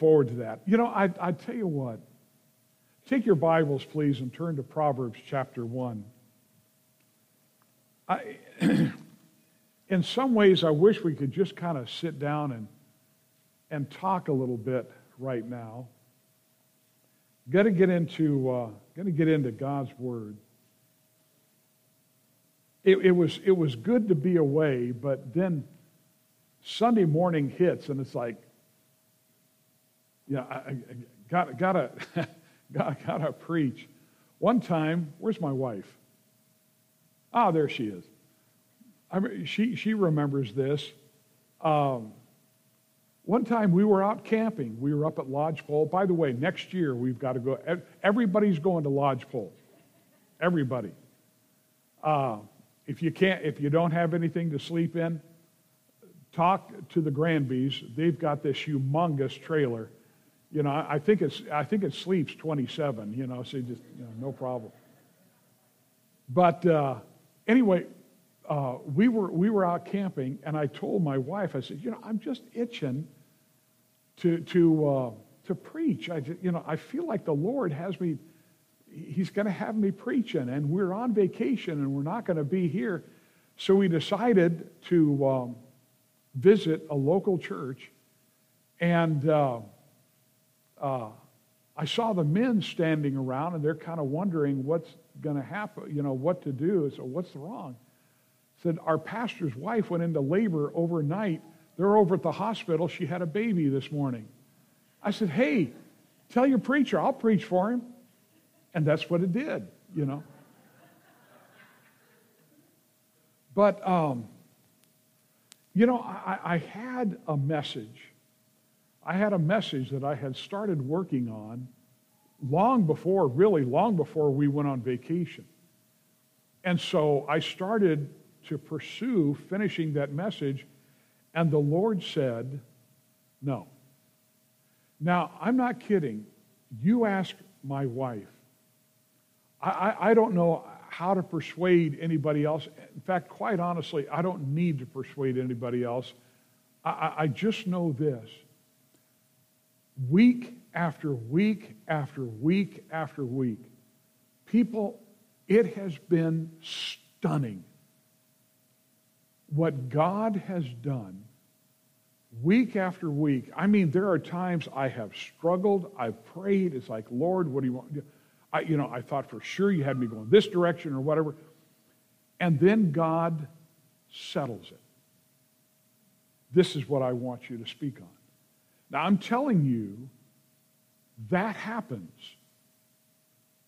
forward to that. You know, I, I tell you what. Take your Bibles, please, and turn to Proverbs chapter 1. I, in some ways, I wish we could just kind of sit down and, and talk a little bit right now. Got to get into, uh, got to get into God's Word. It, it, was, it was good to be away, but then Sunday morning hits, and it's like, yeah, I, I got, gotta, gotta, gotta preach. One time, where's my wife? Ah, oh, there she is. I, mean, she, she remembers this. Um, one time we were out camping. We were up at Lodgepole. By the way, next year we've got to go. Everybody's going to Lodgepole. Everybody. Uh, if you can't, if you don't have anything to sleep in, talk to the Granbys. They've got this humongous trailer. You know, I think it's I think it sleeps 27. You know, so just you know, no problem. But uh, anyway, uh, we were we were out camping, and I told my wife, I said, you know, I'm just itching to to uh, to preach. I you know I feel like the Lord has me. He's going to have me preaching, and we're on vacation, and we're not going to be here. So we decided to um, visit a local church, and uh, I saw the men standing around, and they're kind of wondering what's going to happen, you know, what to do. So what's wrong? Said our pastor's wife went into labor overnight. They're over at the hospital. She had a baby this morning. I said, hey, tell your preacher, I'll preach for him. And that's what it did, you know. But um, you know, I, I had a message. I had a message that I had started working on long before, really long before we went on vacation. And so I started to pursue finishing that message, and the Lord said, No. Now, I'm not kidding. You ask my wife. I, I, I don't know how to persuade anybody else. In fact, quite honestly, I don't need to persuade anybody else. I, I just know this. Week after week after week after week, people, it has been stunning what God has done week after week. I mean, there are times I have struggled, I've prayed. It's like, Lord, what do you want? I, you know, I thought for sure you had me going this direction or whatever. And then God settles it. This is what I want you to speak on. Now, I'm telling you, that happens.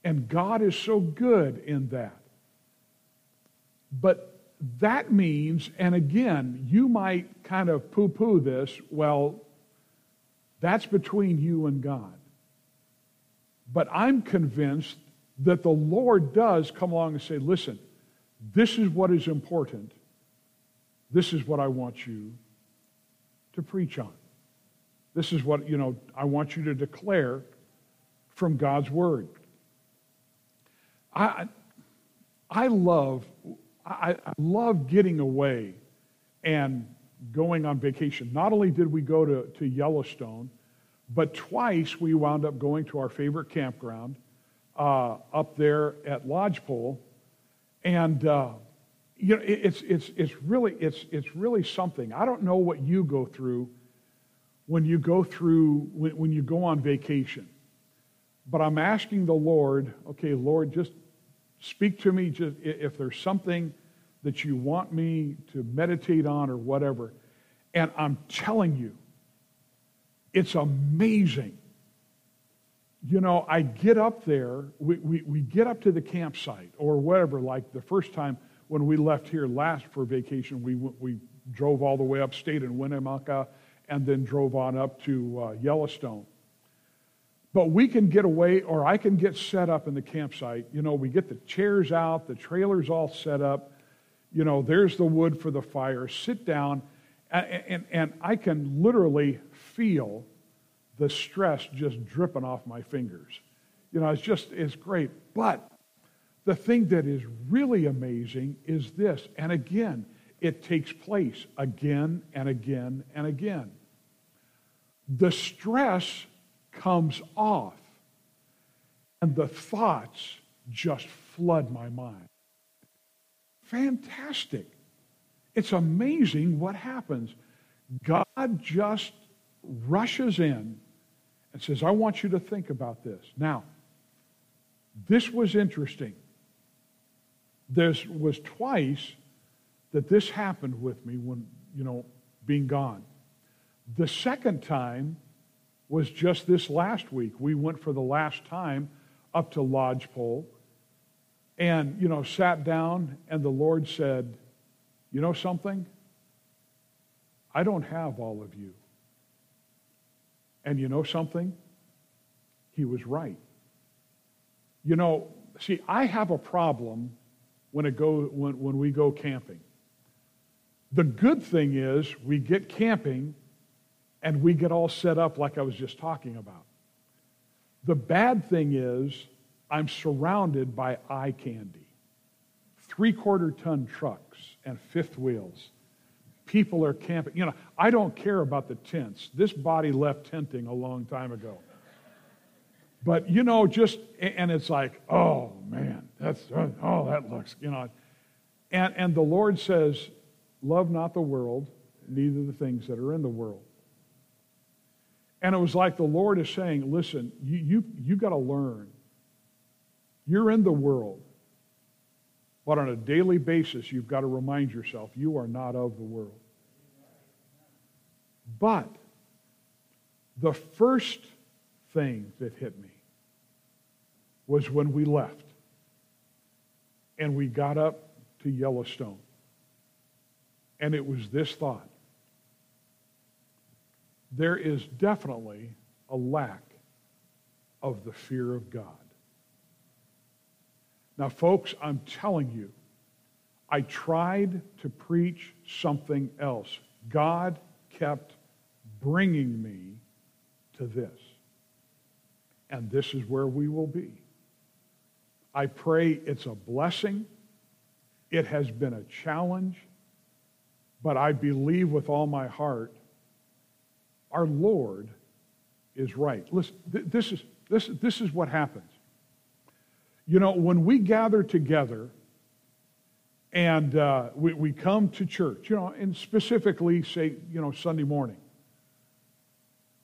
And God is so good in that. But that means, and again, you might kind of poo poo this, well, that's between you and God. But I'm convinced that the Lord does come along and say, listen, this is what is important. This is what I want you to preach on. This is what, you know, I want you to declare from God's Word. I, I love, I, I love getting away and going on vacation. Not only did we go to, to Yellowstone, but twice we wound up going to our favorite campground uh, up there at Lodgepole, and uh, you know it's it's it's really it's it's really something. I don't know what you go through when you go through when, when you go on vacation, but I'm asking the Lord, okay, Lord, just speak to me. Just if there's something that you want me to meditate on or whatever, and I'm telling you it's amazing. You know, I get up there, we, we, we get up to the campsite or whatever, like the first time when we left here last for vacation, we, we drove all the way up, stayed in Winnemucca, and then drove on up to uh, Yellowstone. But we can get away, or I can get set up in the campsite. You know, we get the chairs out, the trailer's all set up. You know, there's the wood for the fire. Sit down, and, and, and I can literally feel the stress just dripping off my fingers. You know, it's just, it's great. But the thing that is really amazing is this, and again, it takes place again and again and again. The stress comes off and the thoughts just flood my mind. Fantastic. It's amazing what happens. God just rushes in and says, I want you to think about this. Now, this was interesting. There was twice that this happened with me when, you know, being gone. The second time was just this last week. We went for the last time up to Lodgepole and, you know, sat down, and the Lord said, You know something? I don't have all of you. And you know something? He was right. You know, see, I have a problem when, it go, when, when we go camping. The good thing is we get camping and we get all set up like I was just talking about. The bad thing is I'm surrounded by eye candy. Three quarter ton trucks and fifth wheels. People are camping. You know, I don't care about the tents. This body left tenting a long time ago. But, you know, just, and it's like, oh man, that's, uh, oh, that looks, you know. And, and the Lord says, love not the world, neither the things that are in the world. And it was like the Lord is saying, listen, you, you, you got to learn. You're in the world. But on a daily basis, you've got to remind yourself you are not of the world. But the first thing that hit me was when we left and we got up to Yellowstone. And it was this thought there is definitely a lack of the fear of God. Now, folks, I'm telling you, I tried to preach something else. God kept bringing me to this. And this is where we will be. I pray it's a blessing. It has been a challenge, but I believe with all my heart our Lord is right. Listen, th- this, is, this, this is what happens. You know, when we gather together and uh, we, we come to church, you know, and specifically, say, you know, Sunday morning,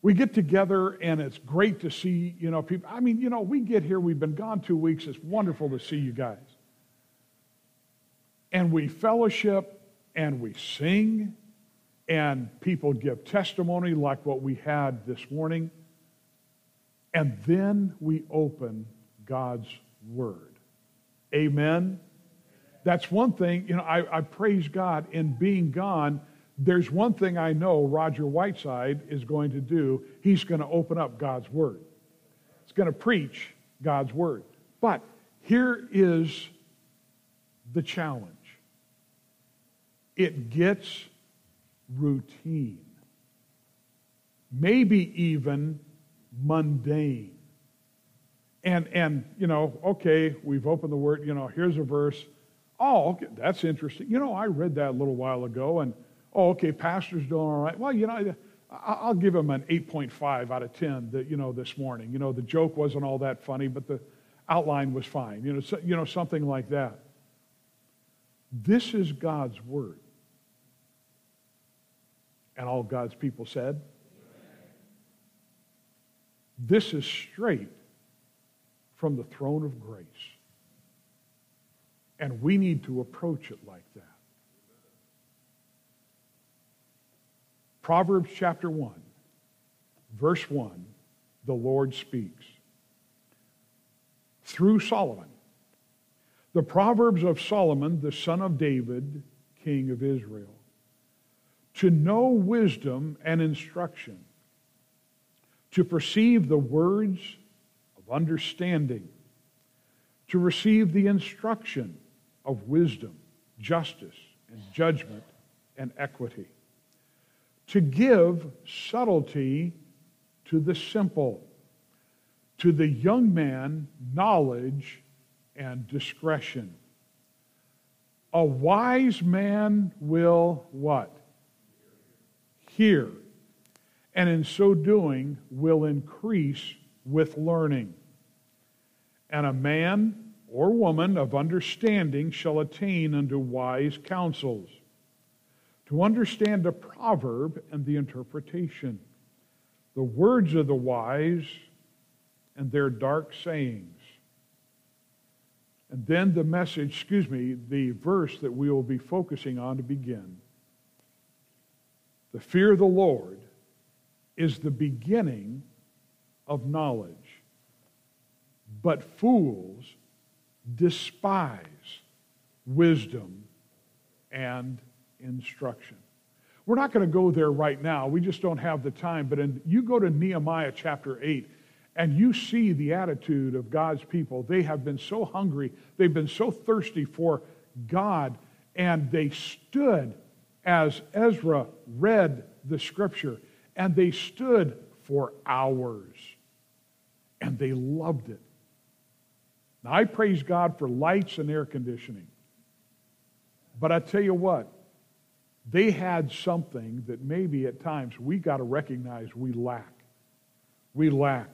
we get together and it's great to see, you know, people. I mean, you know, we get here, we've been gone two weeks. It's wonderful to see you guys. And we fellowship and we sing and people give testimony like what we had this morning. And then we open God's Word. Amen. That's one thing, you know, I, I praise God in being gone there's one thing I know Roger Whiteside is going to do. He's going to open up God's Word. He's going to preach God's Word. But here is the challenge it gets routine, maybe even mundane. And, and, you know, okay, we've opened the Word, you know, here's a verse. Oh, okay, that's interesting. You know, I read that a little while ago, and oh, okay, pastor's doing all right. Well, you know, I'll give him an 8.5 out of 10, that, you know, this morning. You know, the joke wasn't all that funny, but the outline was fine. You know, so, you know something like that. This is God's word. And all God's people said, This is straight from the throne of grace. And we need to approach it like that. Proverbs chapter 1, verse 1, the Lord speaks through Solomon. The Proverbs of Solomon, the son of David, king of Israel. To know wisdom and instruction, to perceive the words of understanding, to receive the instruction of wisdom, justice, and judgment and equity to give subtlety to the simple, to the young man, knowledge and discretion. A wise man will what? Hear. and in so doing will increase with learning. And a man or woman of understanding shall attain unto wise counsels, to understand a proverb and the interpretation, the words of the wise and their dark sayings. And then the message, excuse me, the verse that we will be focusing on to begin. The fear of the Lord is the beginning of knowledge. But fools despise wisdom and instruction. We're not going to go there right now. We just don't have the time. But in, you go to Nehemiah chapter 8, and you see the attitude of God's people. They have been so hungry, they've been so thirsty for God, and they stood as Ezra read the scripture, and they stood for hours, and they loved it. Now, I praise God for lights and air conditioning. But I tell you what, they had something that maybe at times we got to recognize we lack. We lack.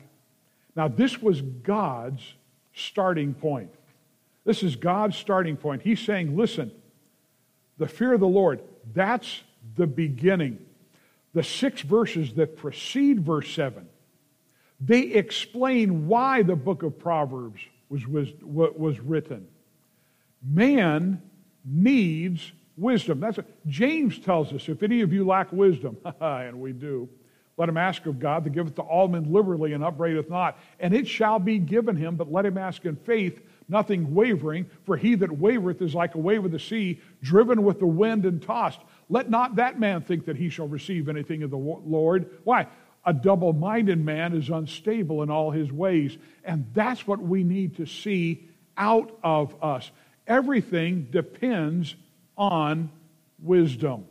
Now, this was God's starting point. This is God's starting point. He's saying, listen, the fear of the Lord, that's the beginning. The six verses that precede verse 7, they explain why the book of Proverbs was, was, was written. Man needs wisdom. That's what James tells us. If any of you lack wisdom, and we do, let him ask of God, that giveth to all men liberally and upbraideth not, and it shall be given him, but let him ask in faith, nothing wavering, for he that wavereth is like a wave of the sea, driven with the wind and tossed. Let not that man think that he shall receive anything of the Lord. Why? A double minded man is unstable in all his ways. And that's what we need to see out of us. Everything depends on wisdom.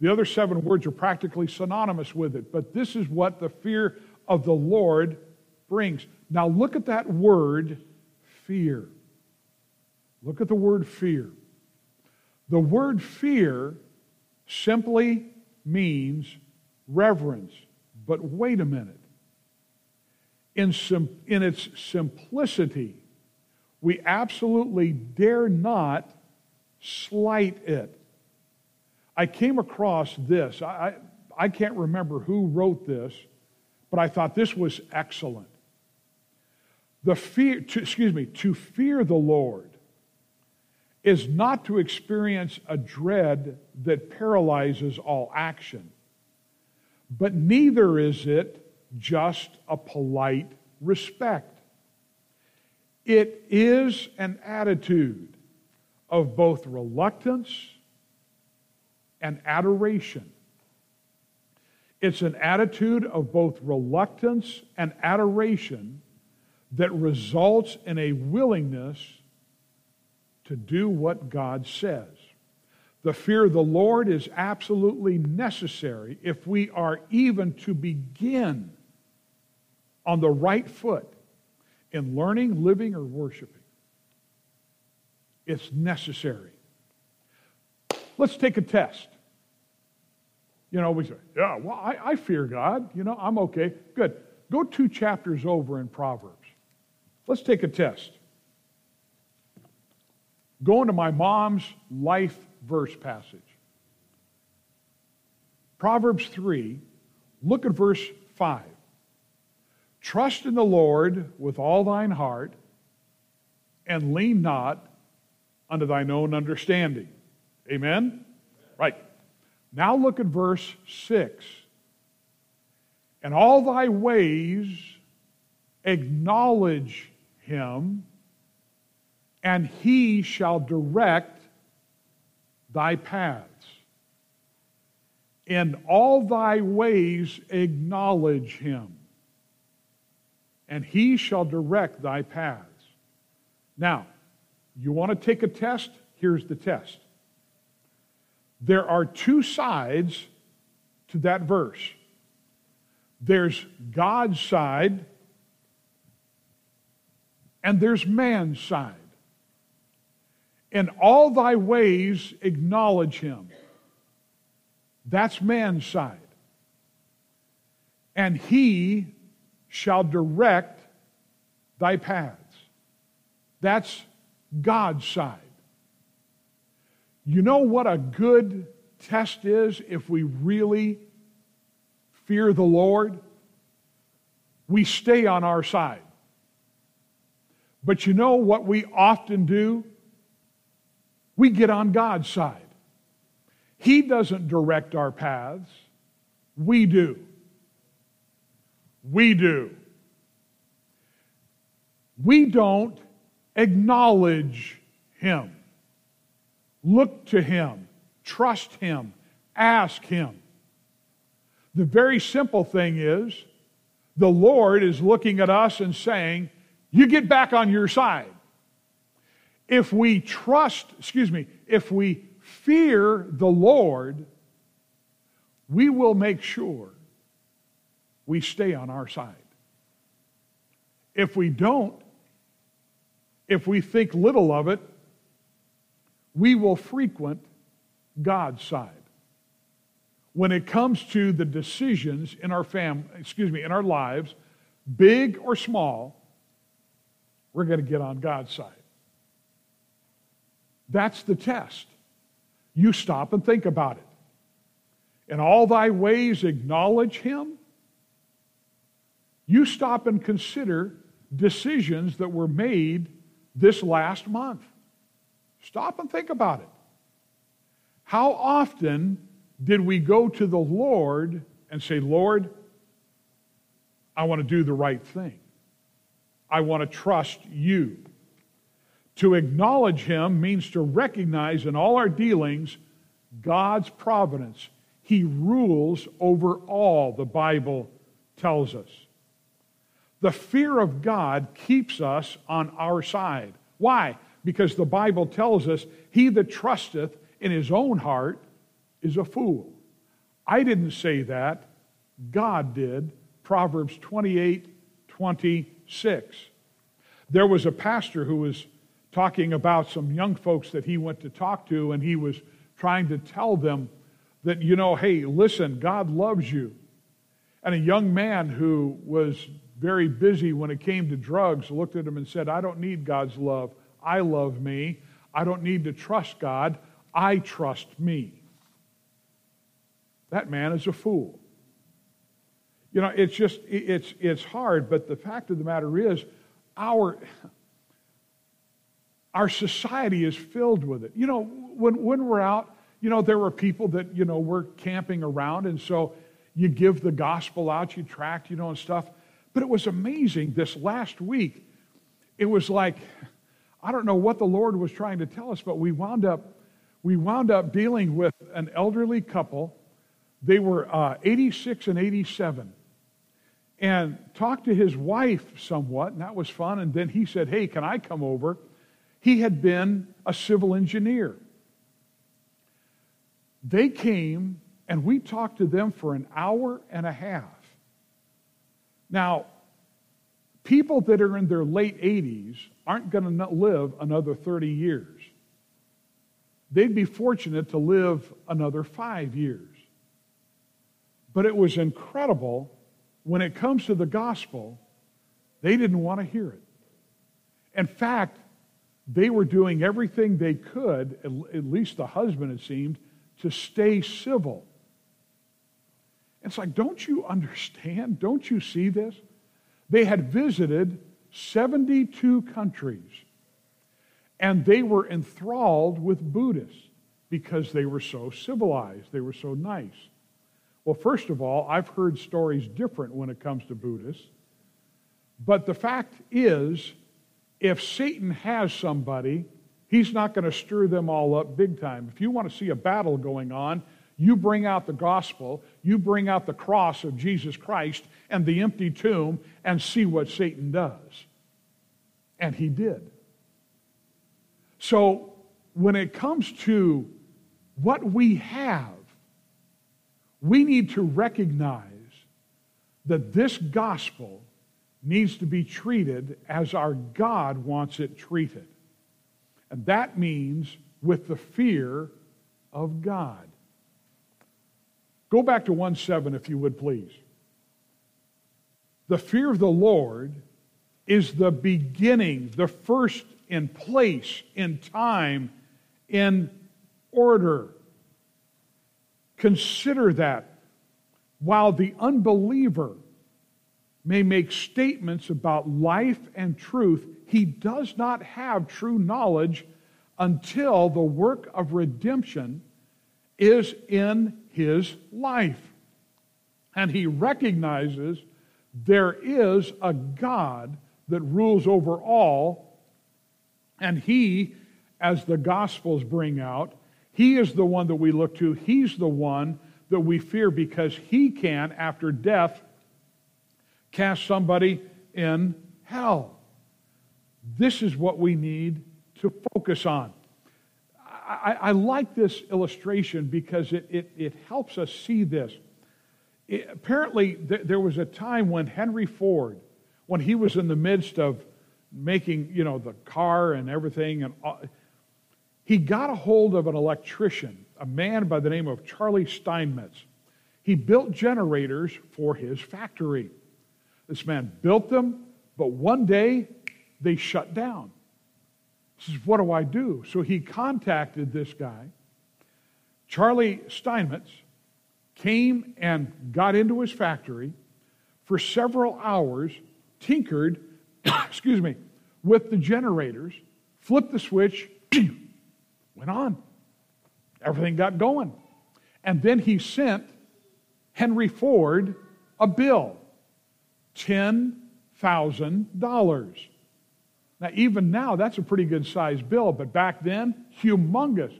The other seven words are practically synonymous with it, but this is what the fear of the Lord brings. Now, look at that word, fear. Look at the word fear. The word fear simply means reverence. But wait a minute. In, sim- in its simplicity, we absolutely dare not slight it. I came across this. I, I can't remember who wrote this, but I thought this was excellent. The fear, to, excuse me, to fear the Lord is not to experience a dread that paralyzes all action, but neither is it just a polite respect. It is an attitude of both reluctance and adoration. It's an attitude of both reluctance and adoration that results in a willingness to do what God says. The fear of the Lord is absolutely necessary if we are even to begin on the right foot in learning, living, or worshiping. It's necessary. Let's take a test. You know, we say, yeah, well, I, I fear God. You know, I'm okay. Good. Go two chapters over in Proverbs. Let's take a test. Go into my mom's life verse passage. Proverbs 3, look at verse 5. Trust in the Lord with all thine heart, and lean not unto thine own understanding. Amen? Right. Now look at verse 6. And all thy ways acknowledge him, and he shall direct thy paths. In all thy ways acknowledge him, and he shall direct thy paths. Now, you want to take a test? Here's the test. There are two sides to that verse. There's God's side, and there's man's side. In all thy ways, acknowledge him. That's man's side. and he shall direct thy paths. That's God's side. You know what a good test is if we really fear the Lord? We stay on our side. But you know what we often do? We get on God's side. He doesn't direct our paths, we do. We do. We don't acknowledge Him, look to Him, trust Him, ask Him. The very simple thing is the Lord is looking at us and saying, You get back on your side. If we trust, excuse me, if we fear the Lord, we will make sure we stay on our side. If we don't, if we think little of it, we will frequent God's side. When it comes to the decisions in our fam, excuse me, in our lives, big or small, we're going to get on God's side. That's the test. You stop and think about it. In all thy ways acknowledge him. You stop and consider decisions that were made this last month. Stop and think about it. How often did we go to the Lord and say, Lord, I want to do the right thing? I want to trust you. To acknowledge Him means to recognize in all our dealings God's providence. He rules over all, the Bible tells us. The fear of God keeps us on our side. Why? Because the Bible tells us, He that trusteth in his own heart is a fool. I didn't say that, God did. Proverbs 28 26. There was a pastor who was talking about some young folks that he went to talk to, and he was trying to tell them that, you know, hey, listen, God loves you. And a young man who was very busy when it came to drugs looked at him and said, I don't need God's love. I love me. I don't need to trust God. I trust me. That man is a fool. You know, it's just, it's, it's hard, but the fact of the matter is, our, our society is filled with it. You know, when, when we're out, you know, there were people that, you know, were camping around, and so you give the gospel out, you tract, you know, and stuff. But it was amazing this last week. It was like, I don't know what the Lord was trying to tell us, but we wound up, we wound up dealing with an elderly couple. They were uh, 86 and 87 and talked to his wife somewhat, and that was fun. And then he said, Hey, can I come over? He had been a civil engineer. They came and we talked to them for an hour and a half. Now, people that are in their late 80s aren't going to live another 30 years. They'd be fortunate to live another five years. But it was incredible when it comes to the gospel, they didn't want to hear it. In fact, they were doing everything they could, at least the husband, it seemed, to stay civil. It's like, don't you understand? Don't you see this? They had visited 72 countries, and they were enthralled with Buddhists because they were so civilized, they were so nice. Well, first of all, I've heard stories different when it comes to Buddhists. But the fact is, if Satan has somebody, he's not going to stir them all up big time. If you want to see a battle going on, you bring out the gospel, you bring out the cross of Jesus Christ and the empty tomb, and see what Satan does. And he did. So, when it comes to what we have, we need to recognize that this gospel needs to be treated as our God wants it treated. And that means with the fear of God. Go back to 1 7, if you would please. The fear of the Lord is the beginning, the first in place, in time, in order. Consider that while the unbeliever may make statements about life and truth, he does not have true knowledge until the work of redemption is in his life. And he recognizes there is a God that rules over all, and he, as the Gospels bring out, he is the one that we look to. He's the one that we fear because he can, after death, cast somebody in hell. This is what we need to focus on. I, I like this illustration because it, it, it, helps us see this. It, apparently, th- there was a time when Henry Ford, when he was in the midst of making, you know, the car and everything, and all, he got a hold of an electrician, a man by the name of Charlie Steinmetz. He built generators for his factory. This man built them, but one day they shut down. He says, What do I do? So he contacted this guy. Charlie Steinmetz came and got into his factory for several hours, tinkered, excuse me, with the generators, flipped the switch, went on. Everything got going. And then he sent Henry Ford a bill $10,000. Now, even now, that's a pretty good sized bill, but back then, humongous.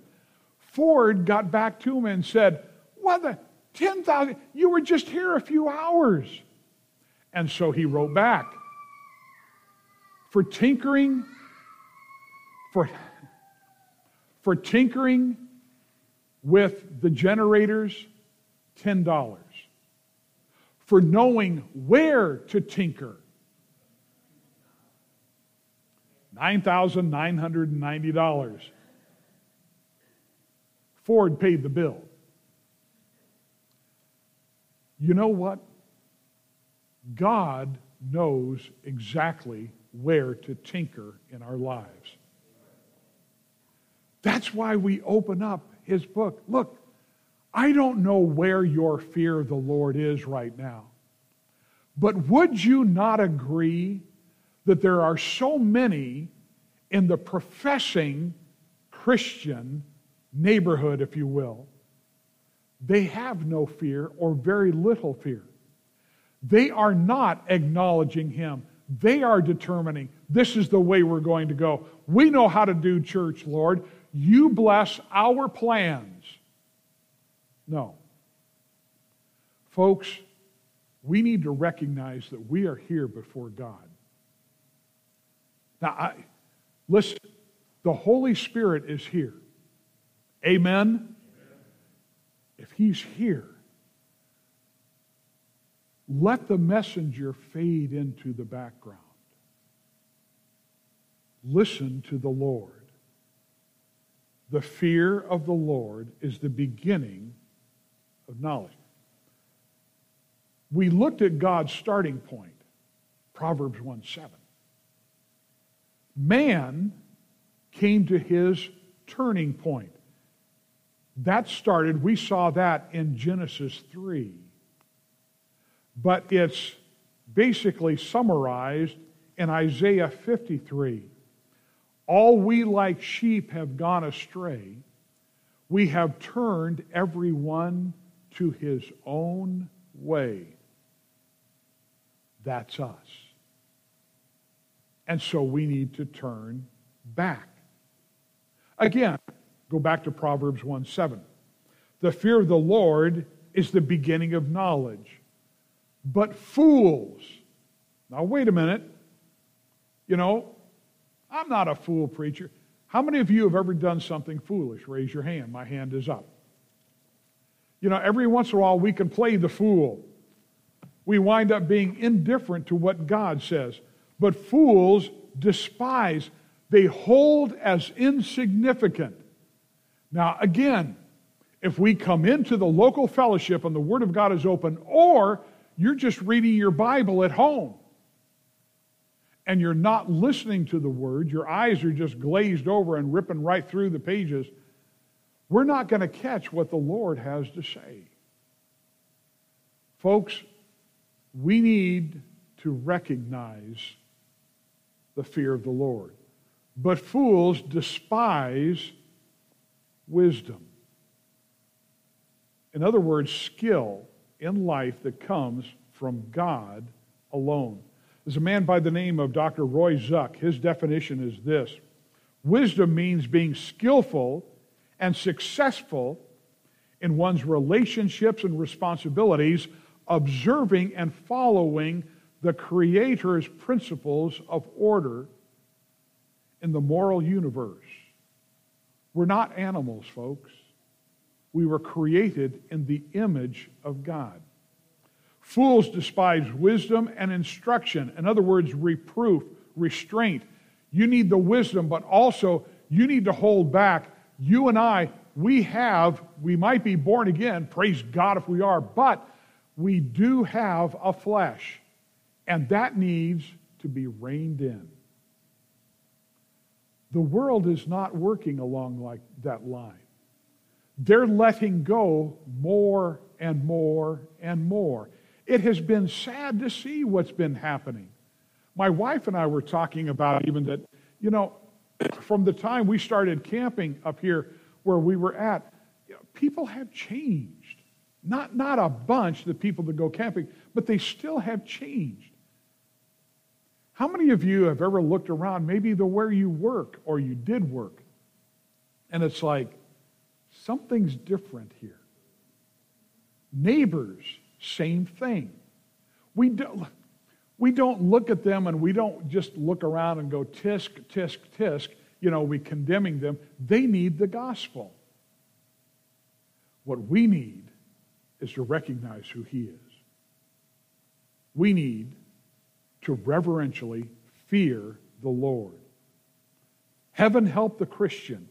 Ford got back to him and said, What the? 10,000? You were just here a few hours. And so he wrote back for tinkering, for, for tinkering with the generators, $10 for knowing where to tinker. $9,990. Ford paid the bill. You know what? God knows exactly where to tinker in our lives. That's why we open up his book. Look, I don't know where your fear of the Lord is right now. But would you not agree that there are so many in the professing Christian neighborhood, if you will? They have no fear or very little fear. They are not acknowledging Him. They are determining this is the way we're going to go. We know how to do church, Lord. You bless our plans. No. Folks, we need to recognize that we are here before God. Now, I, listen, the Holy Spirit is here. Amen? Amen? If He's here, let the messenger fade into the background. Listen to the Lord. The fear of the Lord is the beginning of knowledge. We looked at God's starting point, Proverbs 1 7. Man came to his turning point. That started, we saw that in Genesis 3. But it's basically summarized in Isaiah 53. All we like sheep have gone astray. We have turned every one to his own way. That's us. And so we need to turn back. Again, go back to Proverbs 1 7. The fear of the Lord is the beginning of knowledge. But fools, now wait a minute. You know, I'm not a fool preacher. How many of you have ever done something foolish? Raise your hand. My hand is up. You know, every once in a while we can play the fool. We wind up being indifferent to what God says. But fools despise, they hold as insignificant. Now, again, if we come into the local fellowship and the Word of God is open, or you're just reading your Bible at home and you're not listening to the word, your eyes are just glazed over and ripping right through the pages, we're not going to catch what the Lord has to say. Folks, we need to recognize the fear of the Lord. But fools despise wisdom. In other words, skill in life that comes from God alone. There's a man by the name of Dr. Roy Zuck. His definition is this Wisdom means being skillful and successful in one's relationships and responsibilities, observing and following the Creator's principles of order in the moral universe. We're not animals, folks. We were created in the image of God. Fools despise wisdom and instruction. In other words, reproof, restraint. You need the wisdom, but also you need to hold back. You and I, we have, we might be born again, praise God if we are, but we do have a flesh, and that needs to be reined in. The world is not working along like that line. They're letting go more and more and more. It has been sad to see what's been happening. My wife and I were talking about even that, you know, from the time we started camping up here where we were at, people have changed. Not, not a bunch, the people that go camping, but they still have changed. How many of you have ever looked around, maybe the where you work or you did work, and it's like, something's different here? Neighbors, same thing. We don't, we don't look at them and we don't just look around and go tisk, tisk, tisk, you know, we condemning them. They need the gospel. What we need is to recognize who he is. We need to reverentially fear the Lord. Heaven help the Christian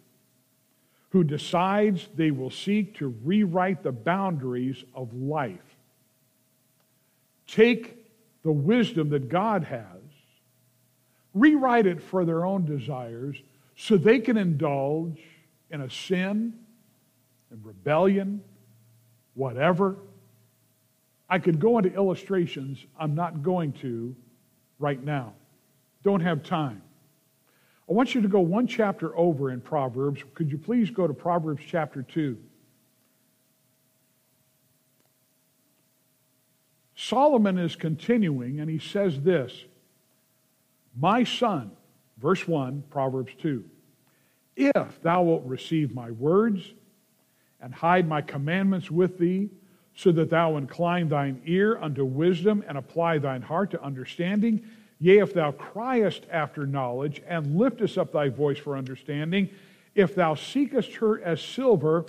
who decides they will seek to rewrite the boundaries of life. Take the wisdom that God has, rewrite it for their own desires so they can indulge in a sin and rebellion, whatever. I could go into illustrations. I'm not going to right now. Don't have time. I want you to go one chapter over in Proverbs. Could you please go to Proverbs chapter 2? Solomon is continuing and he says this My son, verse 1, Proverbs 2, if thou wilt receive my words and hide my commandments with thee, so that thou incline thine ear unto wisdom and apply thine heart to understanding. Yea, if thou criest after knowledge and liftest up thy voice for understanding, if thou seekest her as silver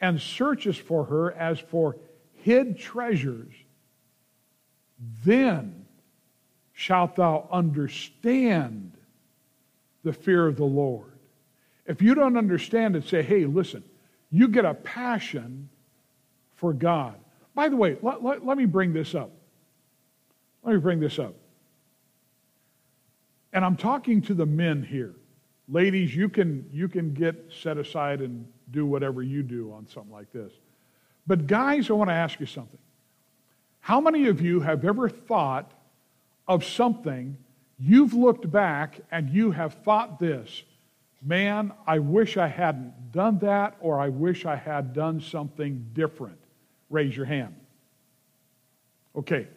and searchest for her as for hid treasures, then shalt thou understand the fear of the Lord. If you don't understand it, say, hey, listen, you get a passion for God. By the way, let, let, let me bring this up. Let me bring this up. And I'm talking to the men here. Ladies, you can, you can get set aside and do whatever you do on something like this. But guys, I want to ask you something. How many of you have ever thought of something you've looked back and you have thought this, man, I wish I hadn't done that or I wish I had done something different? Raise your hand. Okay,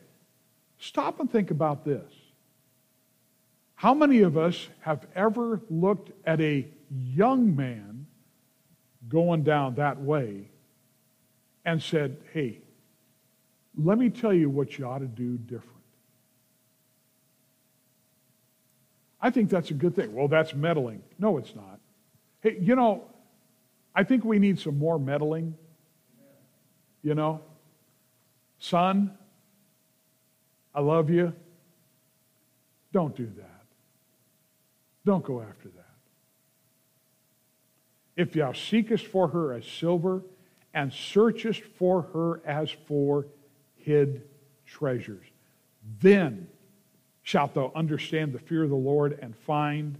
stop and think about this. How many of us have ever looked at a young man going down that way and said, hey, let me tell you what you ought to do different? I think that's a good thing. Well, that's meddling. No, it's not. Hey, you know, I think we need some more meddling you know? Son, I love you. Don't do that. Don't go after that. If thou seekest for her as silver, and searchest for her as for hid treasures. Then shalt thou understand the fear of the Lord and find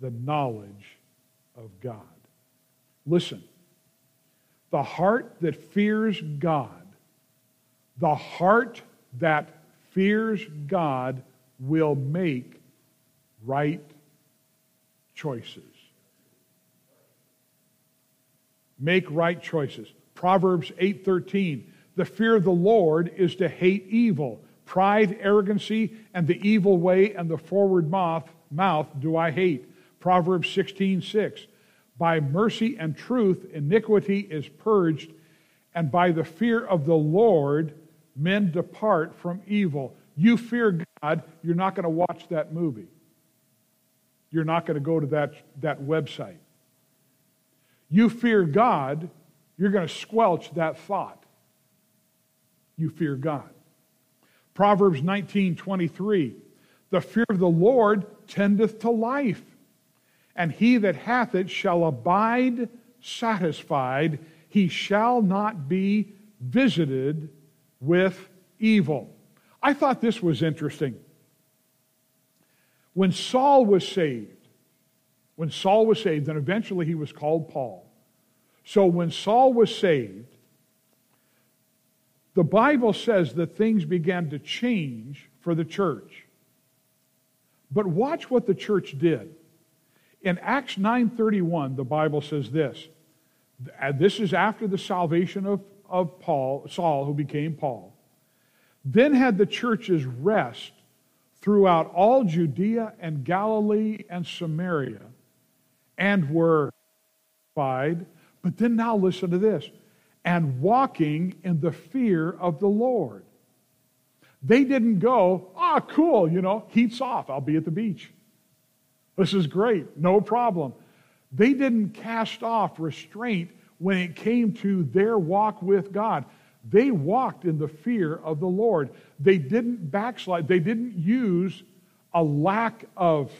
the knowledge of God. Listen, the heart that fears God, the heart that fears God will make right choices. Make right choices. Proverbs 8:13. The fear of the Lord is to hate evil. Pride, arrogancy, and the evil way and the forward mouth, mouth do I hate. Proverbs 16:6. 6. By mercy and truth iniquity is purged, and by the fear of the Lord men depart from evil. You fear God, you're not going to watch that movie. You're not going to go to that, that website. You fear God, you're going to squelch that thought. You fear God. Proverbs 19 23. The fear of the Lord tendeth to life, and he that hath it shall abide satisfied. He shall not be visited with evil. I thought this was interesting. When Saul was saved, when Saul was saved, and eventually he was called Paul. So when Saul was saved, the Bible says that things began to change for the church. But watch what the church did. In Acts 9:31, the Bible says this. Uh, this is after the salvation of, of Paul, Saul, who became Paul. Then had the churches rest throughout all Judea and Galilee and Samaria and were. But then now listen to this and walking in the fear of the Lord. They didn't go, ah, oh, cool, you know, heat's off, I'll be at the beach. This is great, no problem. They didn't cast off restraint when it came to their walk with God. They walked in the fear of the Lord. They didn't backslide. They didn't use a lack of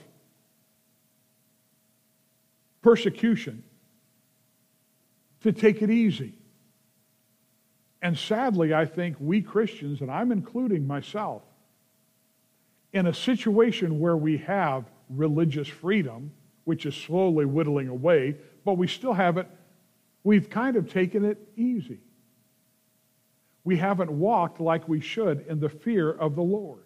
persecution to take it easy. And sadly, I think we Christians, and I'm including myself, in a situation where we have religious freedom, which is slowly whittling away, but we still have it, we've kind of taken it easy. We haven't walked like we should in the fear of the Lord.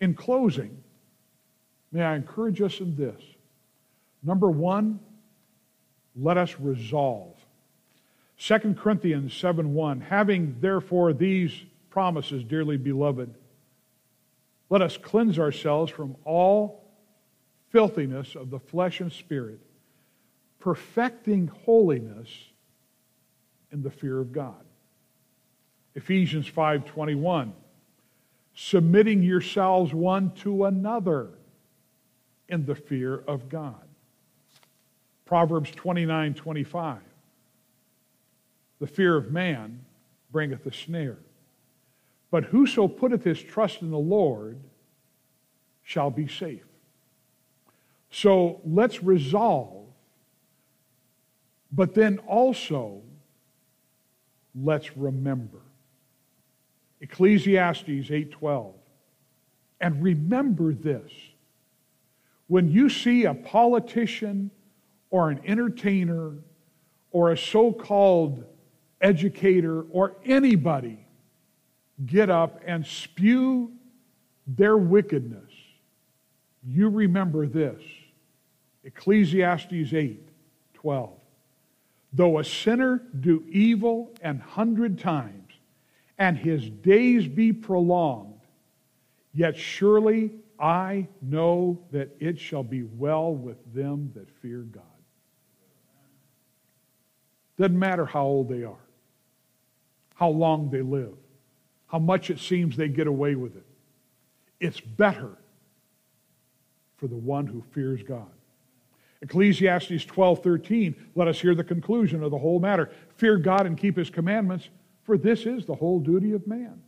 In closing, may I encourage us in this. Number one, let us resolve. 2 Corinthians 7 1, having therefore these promises, dearly beloved, let us cleanse ourselves from all filthiness of the flesh and spirit, perfecting holiness in the fear of God. Ephesians 5:21 submitting yourselves one to another in the fear of God. Proverbs 29 25. The fear of man bringeth a snare. But whoso putteth his trust in the Lord shall be safe. So let's resolve, but then also let's remember. Ecclesiastes 8:12. And remember this. When you see a politician or an entertainer or a so called educator or anybody get up and spew their wickedness, you remember this Ecclesiastes 8 12. Though a sinner do evil an hundred times, and his days be prolonged, yet surely I know that it shall be well with them that fear God. Doesn't matter how old they are, how long they live, how much it seems they get away with it. It's better for the one who fears God. Ecclesiastes 12 13, let us hear the conclusion of the whole matter. Fear God and keep his commandments, for this is the whole duty of man.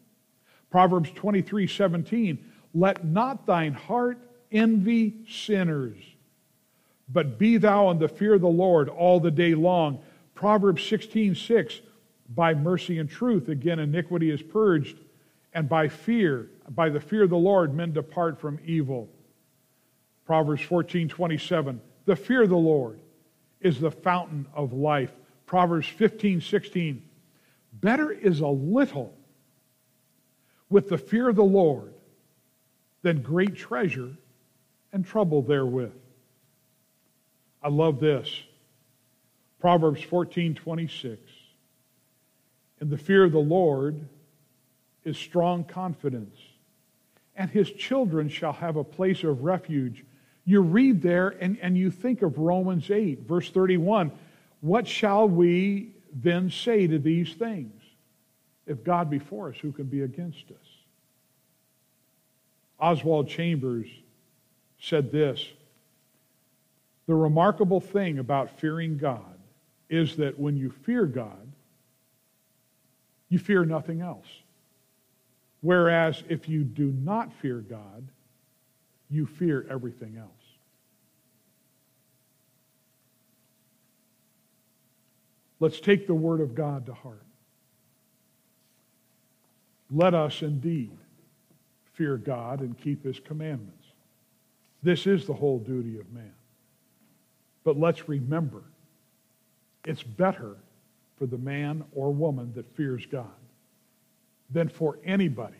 Proverbs 23 17, let not thine heart envy sinners, but be thou in the fear of the Lord all the day long Proverbs 16, 6. By mercy and truth, again, iniquity is purged, and by fear, by the fear of the Lord, men depart from evil. Proverbs 14 27. The fear of the Lord is the fountain of life. Proverbs 15 16. Better is a little with the fear of the Lord than great treasure and trouble therewith. I love this. Proverbs 14 26. In the fear of the Lord is strong confidence, and his children shall have a place of refuge. You read there and, and you think of Romans 8, verse 31. What shall we then say to these things? If God be for us, who can be against us? Oswald Chambers said this The remarkable thing about fearing God is that when you fear God, you fear nothing else. Whereas if you do not fear God, you fear everything else. Let's take the Word of God to heart. Let us indeed fear God and keep His commandments. This is the whole duty of man. But let's remember it's better for the man or woman that fears God than for anybody